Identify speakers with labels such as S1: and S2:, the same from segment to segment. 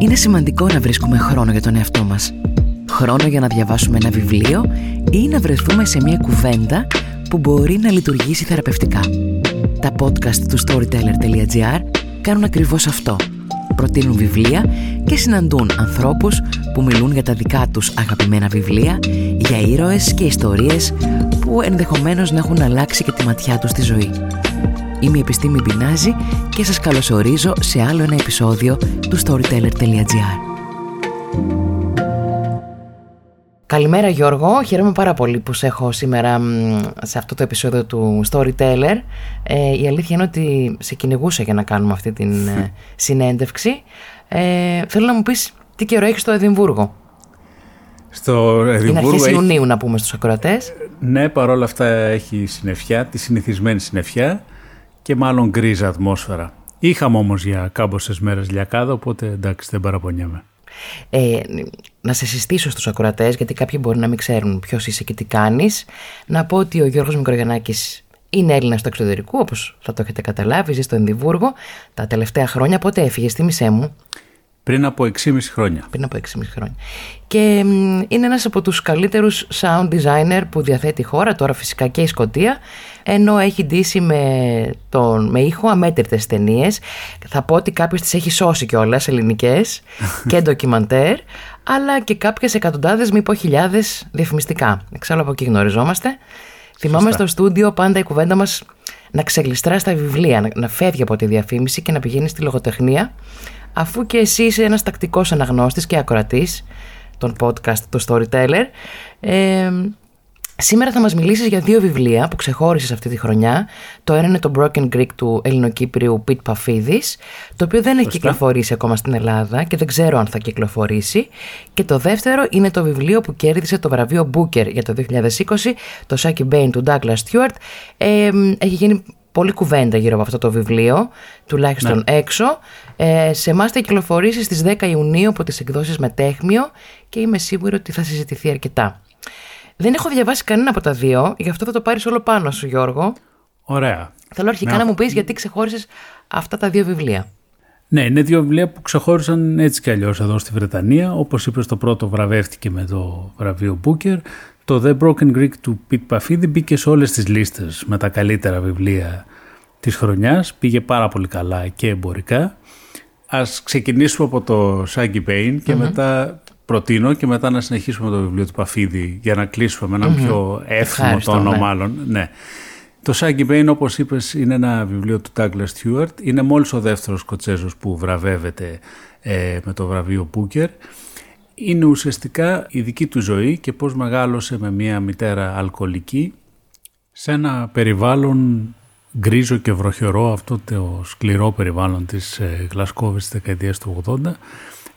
S1: Είναι σημαντικό να βρίσκουμε χρόνο για τον εαυτό μας. Χρόνο για να διαβάσουμε ένα βιβλίο ή να βρεθούμε σε μια κουβέντα που μπορεί να λειτουργήσει θεραπευτικά. Τα podcast του storyteller.gr κάνουν ακριβώς αυτό. Προτείνουν βιβλία και συναντούν ανθρώπους που μιλούν για τα δικά τους αγαπημένα βιβλία, για ήρωες και ιστορίες που ενδεχομένως να έχουν αλλάξει και τη ματιά τους στη ζωή. Είμαι η Επιστήμη Μπινάζη και σας καλωσορίζω σε άλλο ένα επεισόδιο του storyteller.gr. Καλημέρα Γιώργο, χαίρομαι πάρα πολύ που σε έχω σήμερα σε αυτό το επεισόδιο του Storyteller. Ε, η αλήθεια είναι ότι σε κυνηγούσα για να κάνουμε αυτή την ε, συνέντευξη. Ε, θέλω να μου πεις τι καιρό έχεις στο Εδιμβούργο.
S2: Στο Εδιμβούργο
S1: Είναι αρχές
S2: έχει...
S1: Ιουνίου να πούμε στους ακροατές.
S2: Ναι, παρόλα αυτά έχει συννεφιά, τη συνηθισμένη συννεφιά και μάλλον γκρίζα ατμόσφαιρα. Είχαμε όμως για κάμποσες μέρες λιακάδα, οπότε εντάξει δεν παραπονιέμαι.
S1: Ε, να σε συστήσω στους ακροατές, γιατί κάποιοι μπορεί να μην ξέρουν ποιος είσαι και τι κάνεις. Να πω ότι ο Γιώργος Μικρογιαννάκης είναι Έλληνας στο εξωτερικό, όπως θα το έχετε καταλάβει, ζει στο Ενδιβούργο τα τελευταία χρόνια. Πότε έφυγες, θύμισέ μου.
S2: Πριν από 6,5 χρόνια.
S1: Πριν από 6,5 χρόνια. Και μ, είναι ένας από τους καλύτερους sound designer που διαθέτει η χώρα, τώρα φυσικά και η Σκωτία, ενώ έχει ντύσει με, τον, με ήχο αμέτρητες ταινίες. Θα πω ότι κάποιες τις έχει σώσει κιόλας ελληνικές και ντοκιμαντέρ, αλλά και κάποιες εκατοντάδες, μη πω χιλιάδες διαφημιστικά. Εξάλλου από εκεί γνωριζόμαστε. Θυμάμαι στο στούντιο πάντα η κουβέντα μας να ξεγλιστρά στα βιβλία, να, να φεύγει από τη διαφήμιση και να πηγαίνει στη λογοτεχνία αφού και εσύ είσαι ένας τακτικός αναγνώστης και ακροατής των podcast του Storyteller ε, Σήμερα θα μας μιλήσεις για δύο βιβλία που ξεχώρισες αυτή τη χρονιά. Το ένα είναι το Broken Greek του Ελληνοκύπριου Πιτ Παφίδης, το οποίο δεν έχει κυκλοφορήσει ακόμα στην Ελλάδα και δεν ξέρω αν θα κυκλοφορήσει. Και το δεύτερο είναι το βιβλίο που κέρδισε το βραβείο Booker για το 2020, το Saki Bain του Douglas Stewart. Ε, έχει γίνει πολλή κουβέντα γύρω από αυτό το βιβλίο, τουλάχιστον έξω. Ε, σε εμάς θα κυκλοφορήσει στις 10 Ιουνίου από τις εκδόσεις Μετέχμιο και είμαι σίγουρη ότι θα συζητηθεί αρκετά. Δεν έχω διαβάσει κανένα από τα δύο, γι' αυτό θα το πάρεις όλο πάνω σου Γιώργο.
S2: Ωραία.
S1: Θέλω αρχικά
S2: Ναι.
S1: να μου πεις γιατί ξεχώρισες αυτά τα δύο βιβλία.
S2: Ναι, είναι δύο βιβλία που ξεχώρισαν έτσι κι αλλιώς εδώ στη Βρετανία. Όπως είπες το πρώτο βραβεύτηκε με το βραβείο Booker. Το The Broken Greek του Πιτ Παφίδη μπήκε σε όλες τις λίστες με τα καλύτερα βιβλία της χρονιάς. Πήγε πάρα πολύ καλά και εμπορικά. Ας ξεκινήσουμε από το Shaggy Payne και μετά προτείνω και μετά να συνεχίσουμε με το βιβλίο του Παφίδη για να κλείσουμε με ένα πιο εύθυμο
S1: Ευχάριστο,
S2: τόνο
S1: ναι.
S2: μάλλον. Ναι. Το Shaggy Payne, όπως είπες, είναι ένα βιβλίο του Douglas Stewart. Είναι μόλις ο δεύτερος Σκοτσέζος που βραβεύεται ε, με το βραβείο Booker. Είναι ουσιαστικά η δική του ζωή και πώς μεγάλωσε με μια μητέρα αλκοολική σε ένα περιβάλλον γκρίζο και βροχερό, αυτό το σκληρό περιβάλλον της ε, Γλασκόβης της δεκαετίας του 80.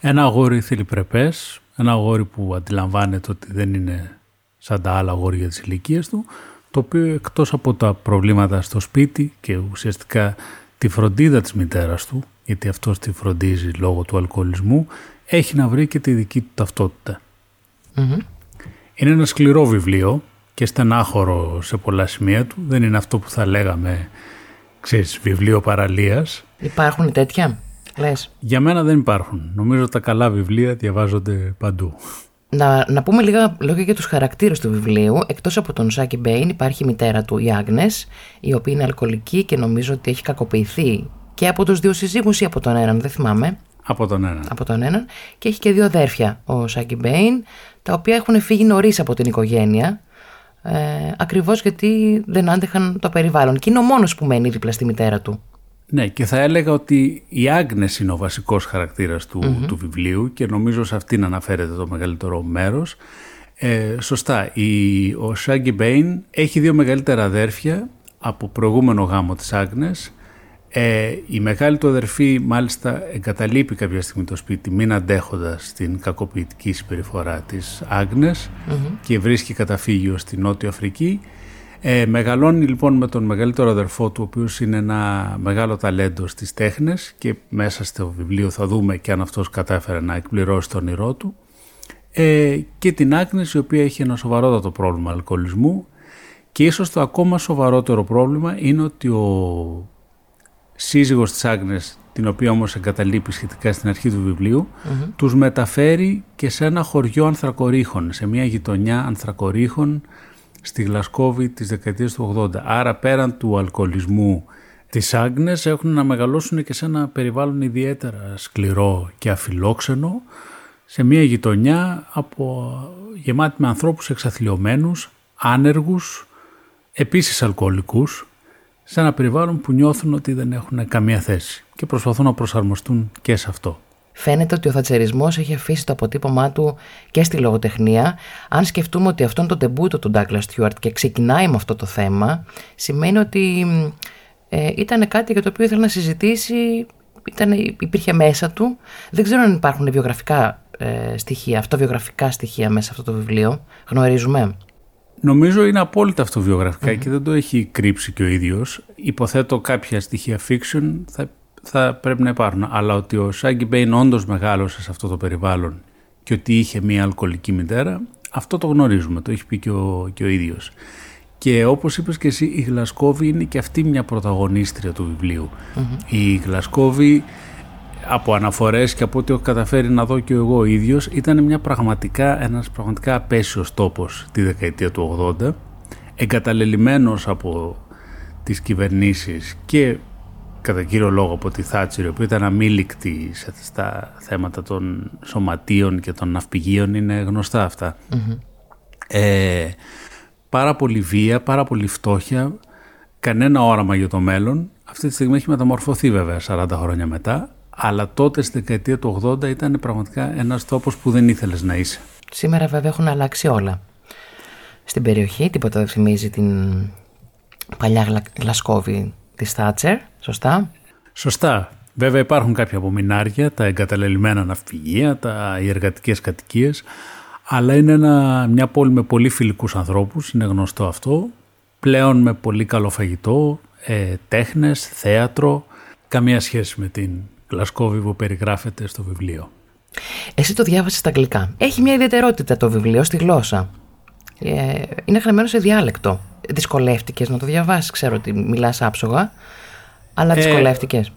S2: Ένα αγόρι θηλυπρεπές, ένα αγόρι που αντιλαμβάνεται ότι δεν είναι σαν τα άλλα αγόρια της ηλικίας του, το οποίο εκτός από τα προβλήματα στο σπίτι και ουσιαστικά τη φροντίδα της μητέρας του, γιατί αυτός τη φροντίζει λόγω του αλκοολισμού, έχει να βρει και τη δική του ταυτότητα. Είναι ένα σκληρό βιβλίο και στενάχωρο σε πολλά σημεία του. Δεν είναι αυτό που θα λέγαμε, ξέρεις, βιβλίο παραλίας.
S1: Υπάρχουν τέτοια, λες;
S2: Για μένα δεν υπάρχουν. Νομίζω τα καλά βιβλία διαβάζονται παντού.
S1: Να, να πούμε λίγα λόγια για τους χαρακτήρες του βιβλίου. Εκτός από τον Σάγκι Μπέιν υπάρχει η μητέρα του, η Άγνες, η οποία είναι αλκοολική και νομίζω ότι έχει κακοποιηθεί και από τους δύο συζύγους ή από τον έναν, δεν θυμάμαι,
S2: Από τον έναν.
S1: από τον έναν. Και έχει και δύο αδέρφια, ο Σάγκι Μπέιν, τα οποία έχουν φύγει νωρίς από την οικογένεια, ε, ακριβώς γιατί δεν άντεχαν το περιβάλλον. Και είναι ο μόνος που μένει δίπλα στη μητέρα του.
S2: Ναι, και θα έλεγα ότι η Άγνες είναι ο βασικός χαρακτήρας του, του βιβλίου και νομίζω σε αυτήν αναφέρεται το μεγαλύτερο μέρος. Ε, σωστά, η, ο Σάγκη Μπέιν έχει δύο μεγαλύτερα αδέρφια από προηγούμενο γάμο της Άγνες. Ε, η μεγάλη του αδερφή μάλιστα εγκαταλείπει κάποια στιγμή το σπίτι μην αντέχοντας την κακοποιητική συμπεριφορά της αγνες και βρίσκει καταφύγιο στη Νότια Αφρική. Ε, μεγαλώνει λοιπόν με τον μεγαλύτερο αδερφό του, ο οποίος είναι ένα μεγάλο ταλέντο στις τέχνες και μέσα στο βιβλίο θα δούμε και αν αυτός κατάφερε να εκπληρώσει τον όνειρό του. Ε, και την Άγνες η οποία έχει ένα σοβαρότατο πρόβλημα αλκοολισμού και ίσως το ακόμα σοβαρότερο πρόβλημα είναι ότι ο σύζυγος της Άγνες την οποία όμως εγκαταλείπει σχετικά στην αρχή του βιβλίου, τους μεταφέρει και σε ένα χωριό ανθρακορίχων, σε μια γειτονιά ανθρακορίχων στη Γλασκόβη της δεκαετίας του 80. Άρα πέραν του αλκοολισμού της Άγνες έχουν να μεγαλώσουν και σε ένα περιβάλλον ιδιαίτερα σκληρό και αφιλόξενο, σε μια γειτονιά από, γεμάτη με ανθρώπους εξαθλειωμένους, άνεργους, επίσης αλκοολικούς, σε ένα περιβάλλον που νιώθουν ότι δεν έχουν καμία θέση και προσπαθούν να προσαρμοστούν και σε αυτό.
S1: Φαίνεται ότι ο θατσερισμός έχει αφήσει το αποτύπωμά του και στη λογοτεχνία. Αν σκεφτούμε ότι αυτό είναι το τεμπούτο του Ντάγκλα Στιούαρτ και ξεκινάει με αυτό το θέμα, σημαίνει ότι ε, ήταν κάτι για το οποίο ήθελε να συζητήσει, ήταν, υπήρχε μέσα του. Δεν ξέρω αν υπάρχουν βιογραφικά ε, στοιχεία, αυτοβιογραφικά στοιχεία μέσα σε αυτό το βιβλίο. Γνωρίζουμε.
S2: Νομίζω είναι απόλυτα και δεν το έχει κρύψει και ο ίδιος. Υποθέτω κάποια στοιχεία fiction θα, θα πρέπει να υπάρχουν. Αλλά ότι ο Σάγκη Μπέιν όντως μεγάλωσε σε αυτό το περιβάλλον και ότι είχε μια αλκοολική μητέρα, αυτό το γνωρίζουμε, το έχει πει και ο, και ο ίδιος. Και όπως είπες και εσύ, η Γλασκόβη είναι και αυτή μια πρωταγωνίστρια του βιβλιου Η Γλασκόβη από αναφορές και από ό,τι έχω καταφέρει να δω και εγώ ίδιος ήταν μια πραγματικά, ένας πραγματικά απέσιος τόπος τη δεκαετία του 80 εγκαταλελειμμένος από τις κυβερνήσεις και κατά κύριο λόγο από τη Θάτσερ που ήταν αμήλικτη στα θέματα των σωματείων και των ναυπηγείων είναι γνωστά ε, πάρα πολύ βία, πάρα πολύ φτώχεια κανένα όραμα για το μέλλον. Αυτή τη στιγμή έχει μεταμορφωθεί βέβαια 40 χρόνια μετά αλλά τότε στη δεκαετία του 80 ήταν πραγματικά ένας τόπος που δεν ήθελες να είσαι.
S1: Σήμερα βέβαια έχουν αλλάξει όλα. Στην περιοχή τίποτα δεν θυμίζει την παλιά γλασκόβη της Θάτσερ, σωστά;
S2: Σωστά. Βέβαια υπάρχουν κάποια απομεινάρια, τα εγκαταλελειμμένα ναυπηγεία, τα, οι εργατικές κατοικίες, αλλά είναι ένα, μια πόλη με πολύ φιλικούς ανθρώπους, είναι γνωστό αυτό, πλέον με πολύ καλό φαγητό, ε, τέχνες, θέατρο, καμία σχέση με την Γλασκόβη που περιγράφεται στο βιβλίο.
S1: Εσύ το διάβασες στα αγγλικά. Έχει μια ιδιαιτερότητα το βιβλίο στη γλώσσα. Ε, είναι γραμμένο σε διάλεκτο. Δυσκολεύτηκες να το διαβάσεις. Ξέρω ότι μιλάς άψογα, αλλά ε, δυσκολεύτηκες.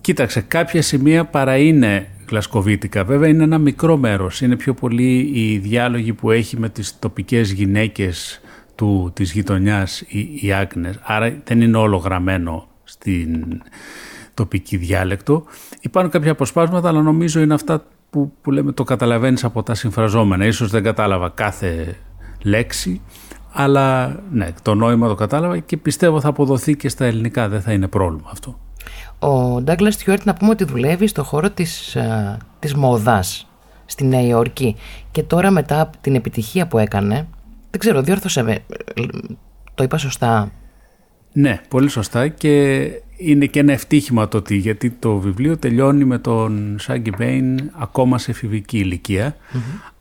S2: κοίταξε, κάποια σημεία παρά είναι γλασκοβίτικα. Βέβαια είναι ένα μικρό μέρος. Είναι πιο πολύ οι διάλογοι που έχει με τις τοπικές γυναίκες του, της γειτονιάς οι, οι Άγνες. Άρα δεν είναι όλο γραμμένο στην, τοπική διάλεκτο. Υπάρχουν κάποια αποσπάσματα, αλλά νομίζω είναι αυτά που, που λέμε το καταλαβαίνεις από τα συμφραζόμενα. Ίσως δεν κατάλαβα κάθε λέξη, αλλά ναι, το νόημα το κατάλαβα και πιστεύω θα αποδοθεί και στα ελληνικά, δεν θα είναι πρόβλημα αυτό.
S1: Ο Ντάγκλας Στιουάρτ να πούμε ότι δουλεύει στο χώρο της, α, της μόδας στη Νέα Υόρκη και τώρα μετά την επιτυχία που έκανε, δεν ξέρω, διόρθωσε με, το είπα σωστά.
S2: Ναι, πολύ σωστά και είναι και ένα ευτύχημα το ότι γιατί το βιβλίο τελειώνει με τον Σάγκι Μπέιν ακόμα σε εφηβική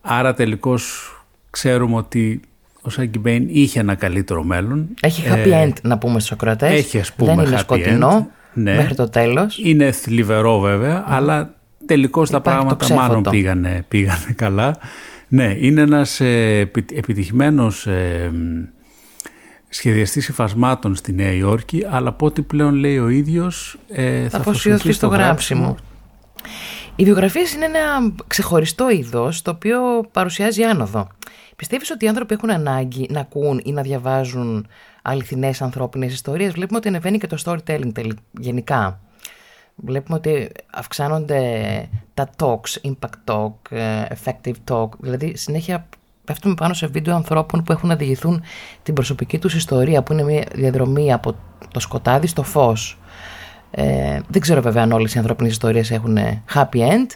S2: άρα τελικώς ξέρουμε ότι ο Σάγκι Μπέιν είχε ένα καλύτερο μέλλον.
S1: Έχει happy ε, end να πούμε στους ακροατές.
S2: Έχει ας πούμε
S1: Δεν είναι σκοτεινό ναι. μέχρι το τέλος.
S2: Είναι θλιβερό αλλά τελικώς τα πράγματα μάλλον πήγανε, πήγανε καλά. Ναι, είναι ένας ε, επιτυχημένος ε, σχεδιαστή υφασμάτων στη Νέα Υόρκη, αλλά από ό,τι πλέον λέει ο ίδιος ε, θα αφοσιωθεί στο γράψιμο.
S1: Οι βιογραφίες είναι ένα ξεχωριστό είδος το οποίο παρουσιάζει άνοδο. Πιστεύεις ότι οι άνθρωποι έχουν ανάγκη να ακούν ή να διαβάζουν αληθινές ανθρώπινες ιστορίες; Βλέπουμε ότι ανεβαίνει και το storytelling γενικά. Βλέπουμε ότι αυξάνονται τα talks, impact talk, ε, effective talk. Δηλαδή συνέχεια πέφτουμε πάνω σε βίντεο ανθρώπων που έχουν να διηγηθούν την προσωπική τους ιστορία, που είναι μια διαδρομή από το σκοτάδι στο φως. Ε, δεν ξέρω βέβαια αν όλες οι ανθρώπινες ιστορίες έχουν happy end,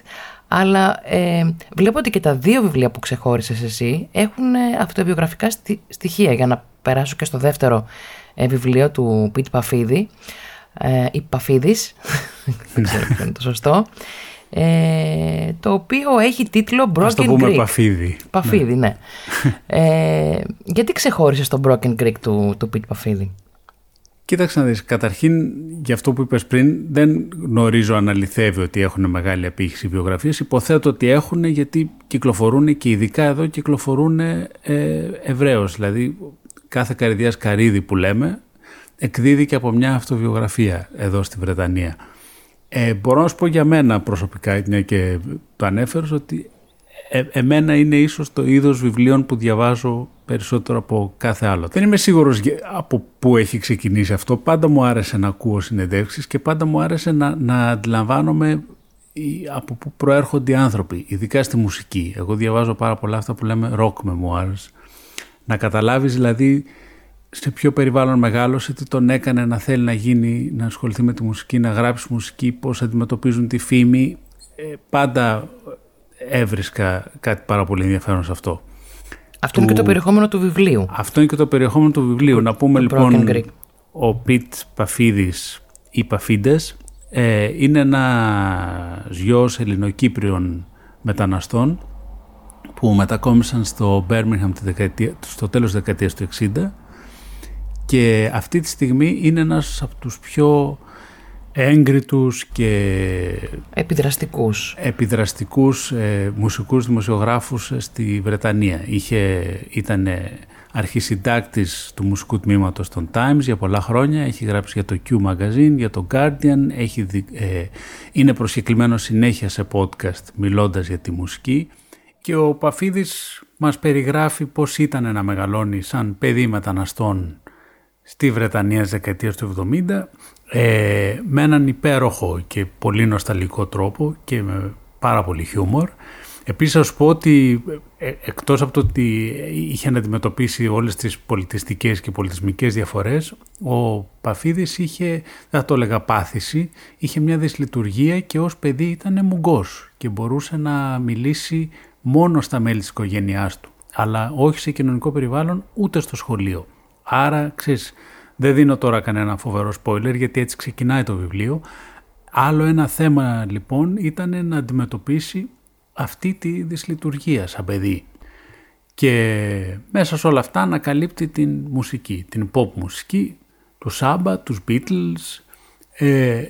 S1: αλλά ε, βλέπω ότι και τα δύο βιβλία που ξεχώρισες εσύ έχουν αυτοβιογραφικά στοιχεία. Για να περάσω και στο δεύτερο ε, βιβλίο του Πιτ Παφίδη ε, ή Παφίδης, δεν ξέρω ποιο είναι το σωστό ε, το οποίο έχει τίτλο Broken Ας το πούμε Greek.
S2: Παφίδη.
S1: Παφίδη, ναι. ναι. ε, γιατί ξεχώρισες τον Broken Greek του, του Πιτ Παφίδη;
S2: Κοίταξε να δεις, καταρχήν για αυτό που είπες πριν δεν γνωρίζω αν αληθεύει ότι έχουν μεγάλη απήχηση βιογραφίες. Υποθέτω ότι έχουν γιατί κυκλοφορούν και ειδικά εδώ κυκλοφορούν ε, ευρέως. Δηλαδή κάθε καρδιάς καρύδι που λέμε εκδίδει και από μια αυτοβιογραφία εδώ στη Βρετανία. Ε, μπορώ να σου πω για μένα προσωπικά, μια και το ανέφερες, ότι ε, εμένα είναι ίσως το είδος βιβλίων που διαβάζω περισσότερο από κάθε άλλο. Δεν είμαι σίγουρος από πού έχει ξεκινήσει αυτό. Πάντα μου άρεσε να ακούω συνεντεύξεις και πάντα μου άρεσε να, να αντιλαμβάνομαι από πού προέρχονται οι άνθρωποι, ειδικά στη μουσική. Εγώ διαβάζω πάρα πολλά αυτά που λέμε rock memoirs. Να καταλάβεις δηλαδή σε ποιο περιβάλλον μεγάλωσε, τι τον έκανε να θέλει να γίνει, να ασχοληθεί με τη μουσική, να γράψει μουσική, πώς αντιμετωπίζουν τη φήμη. Ε, πάντα έβρισκα κάτι πάρα πολύ ενδιαφέρον σε αυτό.
S1: Αυτό είναι και το περιεχόμενο του βιβλίου.
S2: Αυτό είναι και το περιεχόμενο του βιβλίου. να πούμε λοιπόν, ο Πιτ Παφίδης ή Παφίδες ε, είναι ένας γιος Ελληνοκύπριων μεταναστών που μετακόμισαν στο Birmingham στο τέλος της δεκαετίας του 60 και αυτή τη στιγμή είναι ένας από τους πιο έγκριτους και
S1: επιδραστικούς,
S2: επιδραστικούς ε, μουσικούς δημοσιογράφους στη Βρετανία. Είχε, ήταν αρχισυντάκτης του μουσικού τμήματος των Times για πολλά χρόνια, έχει γράψει για το Q Magazine, για το Guardian, έχει, ε, είναι προσκεκλημένος συνέχεια σε podcast μιλώντας για τη μουσική. Και ο Παφίδης μας περιγράφει πώς ήταν να μεγαλώνει σαν παιδί μεταναστών στη Βρετανία της δεκαετίας του 70 ε, με έναν υπέροχο και πολύ νοσταλικό τρόπο και με πάρα πολύ χιούμορ. Επίσης θα σου πω ότι ε, εκτός από το ότι είχε να αντιμετωπίσει όλες τις πολιτιστικές και πολιτισμικές διαφορές ο Παφίδης είχε, δεν θα το έλεγα πάθηση, είχε μια δυσλειτουργία και ως παιδί ήταν μουγκός και μπορούσε να μιλήσει μόνο στα μέλη της οικογένειάς του αλλά όχι σε κοινωνικό περιβάλλον ούτε στο σχολείο. Άρα, ξέρεις, δεν δίνω τώρα κανένα φοβερό spoiler γιατί έτσι ξεκινάει το βιβλίο. Άλλο ένα θέμα λοιπόν ήταν να αντιμετωπίσει αυτή τη δυσλειτουργία σαν παιδί. Και μέσα σε όλα αυτά ανακαλύπτει την μουσική, την pop μουσική, του Σάμπα, τους Beatles ε,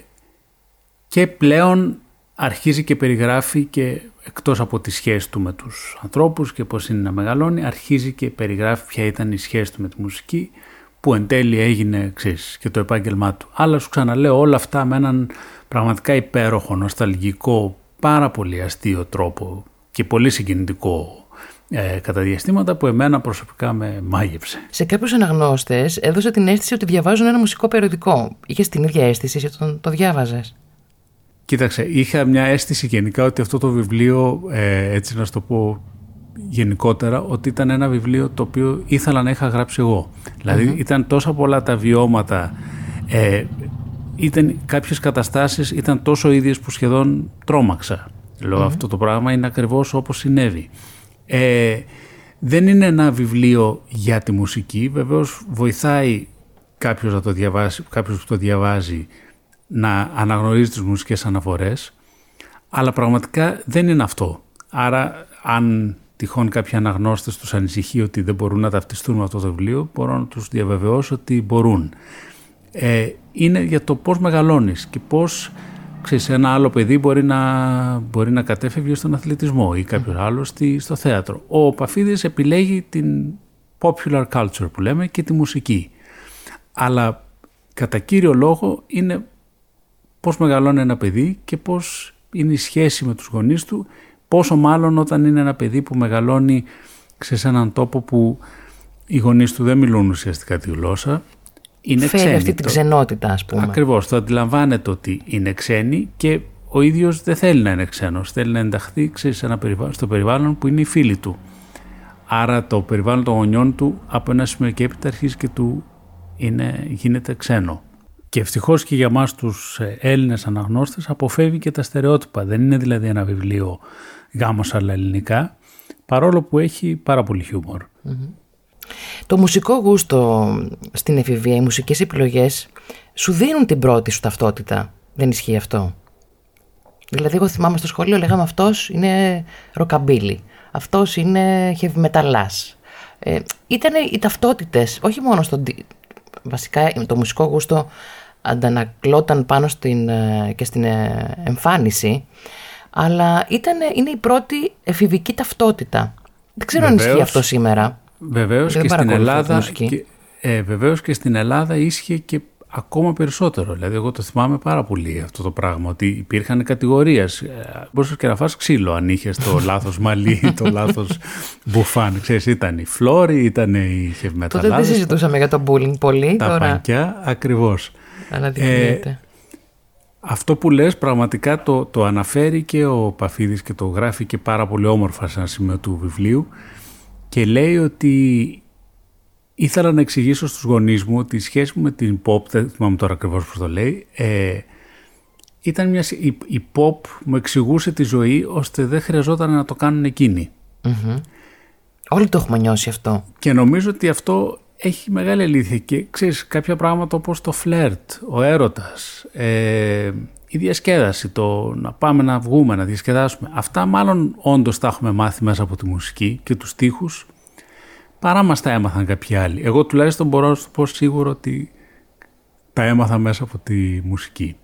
S2: και πλέον αρχίζει και περιγράφει και εκτός από τη σχέση του με τους ανθρώπους και πώς είναι να μεγαλώνει, αρχίζει και περιγράφει ποια ήταν η σχέση του με τη μουσική που εν τέλει έγινε ξέρεις, και το επάγγελμά του. Αλλά σου ξαναλέω όλα αυτά με έναν πραγματικά υπέροχο, νοσταλγικό, πάρα πολύ αστείο τρόπο και πολύ συγκινητικό ε, κατά διαστήματα που εμένα προσωπικά με μάγεψε.
S1: Σε κάποιους αναγνώστες έδωσε την αίσθηση ότι διαβάζουν ένα μουσικό περιοδικό. Είχες την ίδια αίσθηση όταν το διάβαζες;
S2: Κοίταξε, είχα μια αίσθηση γενικά ότι αυτό το βιβλίο, ε, έτσι να σου το πω γενικότερα, ότι ήταν ένα βιβλίο το οποίο ήθελα να είχα γράψει εγώ. Δηλαδή ήταν τόσα πολλά τα βιώματα, ε, ήταν, κάποιες καταστάσεις ήταν τόσο ίδιες που σχεδόν τρόμαξα. αυτό το πράγμα είναι ακριβώς όπως συνέβη. Ε, δεν είναι ένα βιβλίο για τη μουσική, βεβαίως βοηθάει κάποιος, να το διαβάσει, κάποιος που το διαβάζει να αναγνωρίζει τις μουσικές αναφορές, αλλά πραγματικά δεν είναι αυτό. Άρα αν τυχόν κάποιοι αναγνώστες τους ανησυχεί ότι δεν μπορούν να ταυτιστούν με αυτό το βιβλίο, μπορώ να τους διαβεβαιώσω ότι μπορούν. Ε, είναι για το πώς μεγαλώνεις και πώς ξέρεις, ένα άλλο παιδί μπορεί να, μπορεί να κατέφευγε στον αθλητισμό ή κάποιος άλλος στο θέατρο. Ο Παφίδης επιλέγει την popular culture που λέμε και τη μουσική. Αλλά κατά κύριο λόγο είναι πώς μεγαλώνει ένα παιδί και πώς είναι η σχέση με τους γονείς του, πόσο μάλλον όταν είναι ένα παιδί που μεγαλώνει σε έναν τόπο που οι γονείς του δεν μιλούν ουσιαστικά τη γλώσσα, είναι
S1: Φέρει ξένοι. αυτή την ξενότητα ας πούμε.
S2: Ακριβώς, το αντιλαμβάνεται ότι είναι ξένοι και ο ίδιος δεν θέλει να είναι ξένος, θέλει να ενταχθεί ξέρεις, ένα περιβάλλον, στο περιβάλλον που είναι οι φίλοι του. Άρα το περιβάλλον των γονιών του από ένα σημείο και έπειτα αρχίζει και του είναι, γίνεται ξένο. Και ευτυχώς και για μας τους ε, Έλληνες αναγνώστες αποφεύγει και τα στερεότυπα. Δεν είναι δηλαδή ένα βιβλίο γάμος αλλά ελληνικά, παρόλο που έχει πάρα πολύ
S1: Το μουσικό γούστο στην εφηβεία, οι μουσικές επιλογές σου δίνουν την πρώτη σου ταυτότητα. Δεν ισχύει αυτό; Δηλαδή εγώ θυμάμαι στο σχολείο λέγαμε αυτός είναι ροκαμπίλι, αυτός είναι heavy metalάς. Ε, ήταν οι ταυτότητες, όχι μόνο στον... Βασικά το μουσικό γούστο αντανακλώταν πάνω στην, ε, και στην ε, εμφάνιση αλλά ήταν, είναι η πρώτη εφηβική ταυτότητα. Δεν ξέρω βεβαίως, αν ισχύει αυτό σήμερα.
S2: Βεβαίως και, στην Ελλάδα, και, ε, βεβαίως και στην Ελλάδα ίσχυε και ακόμα περισσότερο. Δηλαδή, εγώ το θυμάμαι πάρα πολύ αυτό το πράγμα, ότι υπήρχαν κατηγορίες. Μπορούσε και να φας ξύλο αν είχες το λάθος μαλλί, το λάθος μπουφάν. Ξέρεις, ήταν η φλόρη, ήταν η χευμεταλλάδε.
S1: Τότε δεν συζητούσαμε για το bullying πολύ.
S2: Τα
S1: τώρα...
S2: πανκιά, ακριβώς.
S1: Αναδεικνύεται. Ε,
S2: αυτό που λες πραγματικά το, το αναφέρει και ο Παφίδης και το γράφει και πάρα πολύ όμορφα σε ένα σημείο του βιβλίου και λέει ότι ήθελα να εξηγήσω στους γονείς μου ότι η σχέση μου με την pop, δεν θυμάμαι τώρα ακριβώς πώς το λέει, ε, ήταν μια, η, η pop μου εξηγούσε τη ζωή ώστε δεν χρειαζόταν να το κάνουν εκείνοι.
S1: Όλοι το έχουμε νιώσει αυτό.
S2: Και νομίζω ότι αυτό έχει μεγάλη αλήθεια και ξέρεις κάποια πράγματα όπως το φλερτ, ο έρωτας, ε, η διασκέδαση, το να πάμε να βγούμε, να διασκεδάσουμε. Αυτά μάλλον όντως τα έχουμε μάθει μέσα από τη μουσική και τους στίχους παρά μας τα έμαθαν κάποιοι άλλοι. Εγώ τουλάχιστον μπορώ να σου πω σίγουρο ότι τα έμαθα μέσα από τη μουσική.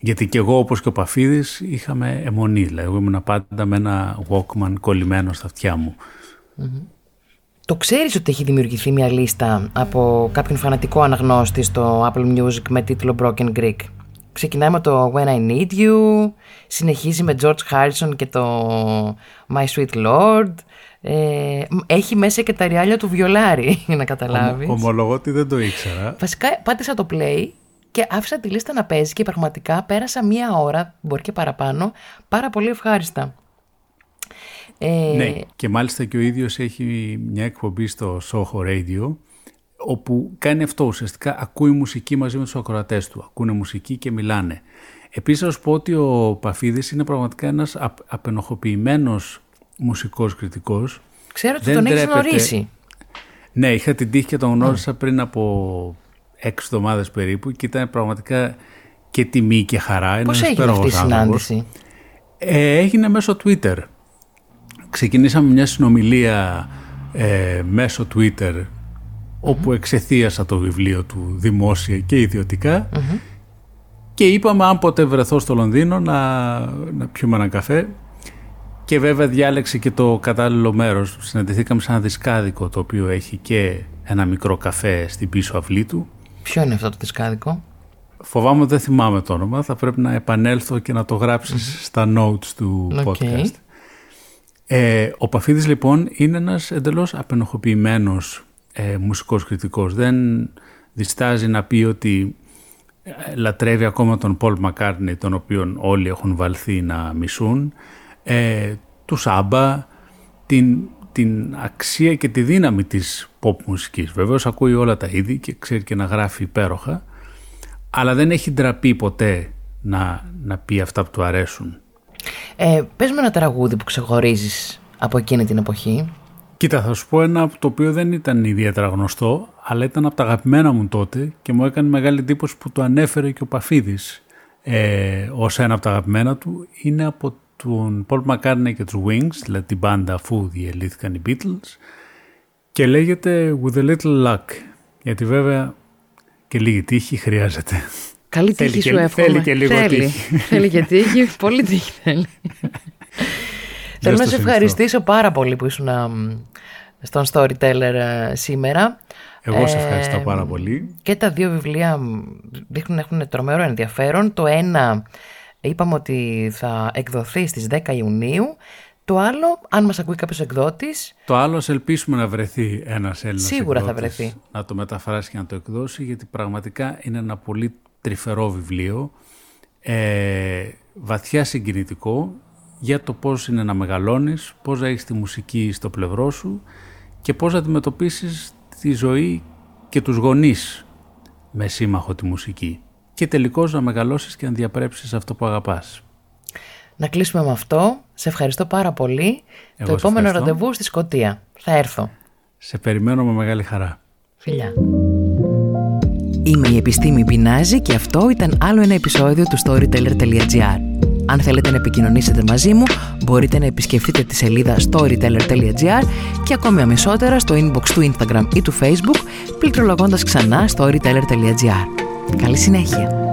S2: Γιατί και εγώ όπως και ο Παφίδης είχαμε αιμονή. Δηλαδή εγώ ήμουν πάντα με ένα Walkman κολλημένο στα αυτιά μου.
S1: Το ξέρεις ότι έχει δημιουργηθεί μια λίστα από κάποιον φανατικό αναγνώστη στο Apple Music με τίτλο Broken Greek; Ξεκινάει με το When I Need You, συνεχίζει με George Harrison και το My Sweet Lord, ε, έχει μέσα και τα ριάλια του βιολάρι, για να καταλάβεις.
S2: ομολογώ ότι δεν το ήξερα.
S1: Βασικά πάτησα το play και άφησα τη λίστα να παίζει και πραγματικά πέρασα μία ώρα, μπορεί και παραπάνω, πάρα πολύ ευχάριστα.
S2: Ε... Ναι, και μάλιστα και ο ίδιος έχει μια εκπομπή στο Soho Radio όπου κάνει αυτό ουσιαστικά, ακούει μουσική μαζί με τους ακροατές του, ακούνε μουσική και μιλάνε. Επίσης θα σου πω ότι ο Παφίδης είναι πραγματικά ένας απενοχοποιημένος μουσικός κριτικός.
S1: Ξέρω ότι τον έχεις γνωρίσει.
S2: Ναι, είχα την τύχη και τον γνώρισα πριν από έξι εβδομάδες περίπου και ήταν πραγματικά και τιμή και χαρά.
S1: Πώς έγινε αυτή η συνάντηση;
S2: Ε, έγινε μέσω Twitter. Ξεκινήσαμε μια συνομιλία ε, μέσω Twitter όπου εξεθίασα το βιβλίο του δημόσια και ιδιωτικα και είπαμε αν ποτέ βρεθώ στο Λονδίνο να, να πιούμε έναν καφέ και βέβαια διάλεξε και το κατάλληλο μέρος. Συναντηθήκαμε σε ένα δισκάδικο το οποίο έχει και ένα μικρό καφέ στην πίσω αυλή του.
S1: Ποιο είναι αυτό το δισκάδικο;
S2: Φοβάμαι ότι δεν θυμάμαι το όνομα. Θα πρέπει να επανέλθω και να το γράψεις στα notes του podcast. Ε, ο Παφίδης λοιπόν είναι ένας εντελώς απενοχοποιημένος ε, μουσικός κριτικός. Δεν διστάζει να πει ότι ε, λατρεύει ακόμα τον Πολ Μακάρνι τον οποίον όλοι έχουν βαλθεί να μισούν ε, του Σάμπα, την, την αξία και τη δύναμη της pop μουσικής. Βεβαίως ακούει όλα τα είδη και ξέρει και να γράφει υπέροχα, αλλά δεν έχει ντραπεί ποτέ να, να πει αυτά που του αρέσουν.
S1: Ε, πες με ένα τραγούδι που ξεχωρίζεις από εκείνη την εποχή.
S2: Κοίτα, θα σου πω ένα το οποίο δεν ήταν ιδιαίτερα γνωστό, αλλά ήταν από τα αγαπημένα μου τότε και μου έκανε μεγάλη εντύπωση που το ανέφερε και ο Παφίδης ε, ως ένα από τα αγαπημένα του. Είναι από του Paul McCartney και τους Wings, δηλαδή την μπάντα αφού διελήθηκαν οι Beatles και λέγεται With a Little Luck, γιατί βέβαια και λίγη τύχη χρειάζεται.
S1: Καλή τύχη σου εύχομαι.
S2: Θέλει και λίγο θέλει. τύχη.
S1: Θέλει και τύχη, πολύ τύχη θέλει. Θέλω να σε ευχαριστήσω πάρα πολύ που ήσουν στον Storyteller ε, σήμερα.
S2: Εγώ σε ευχαριστώ πάρα πολύ.
S1: Και τα δύο βιβλία δείχνουν έχουν τρομερό ενδιαφέρον. Το ένα Είπαμε ότι θα εκδοθεί στις 10 Ιουνίου. Το άλλο, αν μας ακούει κάποιος εκδότης...
S2: Το άλλο, ελπίσουμε να βρεθεί ένας Έλληνας
S1: Σίγουρα θα βρεθεί.
S2: Να το μεταφράσει και να το εκδώσει, γιατί πραγματικά είναι ένα πολύ τρυφερό βιβλίο, ε, βαθιά συγκινητικό, για το πώς είναι να μεγαλώνεις, πώς να έχεις τη μουσική στο πλευρό σου και πώς να αντιμετωπίσεις τη ζωή και τους γονείς με σύμμαχο τη μουσική και τελικώς να μεγαλώσεις και να διαπρέψεις αυτό που αγαπάς.
S1: Να κλείσουμε με αυτό. Σε ευχαριστώ πάρα πολύ. το επόμενο ραντεβού στη Σκωτία. Θα έρθω.
S2: Σε περιμένω με μεγάλη χαρά.
S1: Φιλιά. Είμαι η Επιστήμη Πινάζη και αυτό ήταν άλλο ένα επεισόδιο του Storyteller.gr. Αν θέλετε να επικοινωνήσετε μαζί μου, μπορείτε να επισκεφτείτε τη σελίδα storyteller.gr και ακόμη αμεσότερα στο inbox του Instagram ή του Facebook, πληκτρολογώντας ξανά storyteller.gr. Καλή συνέχεια!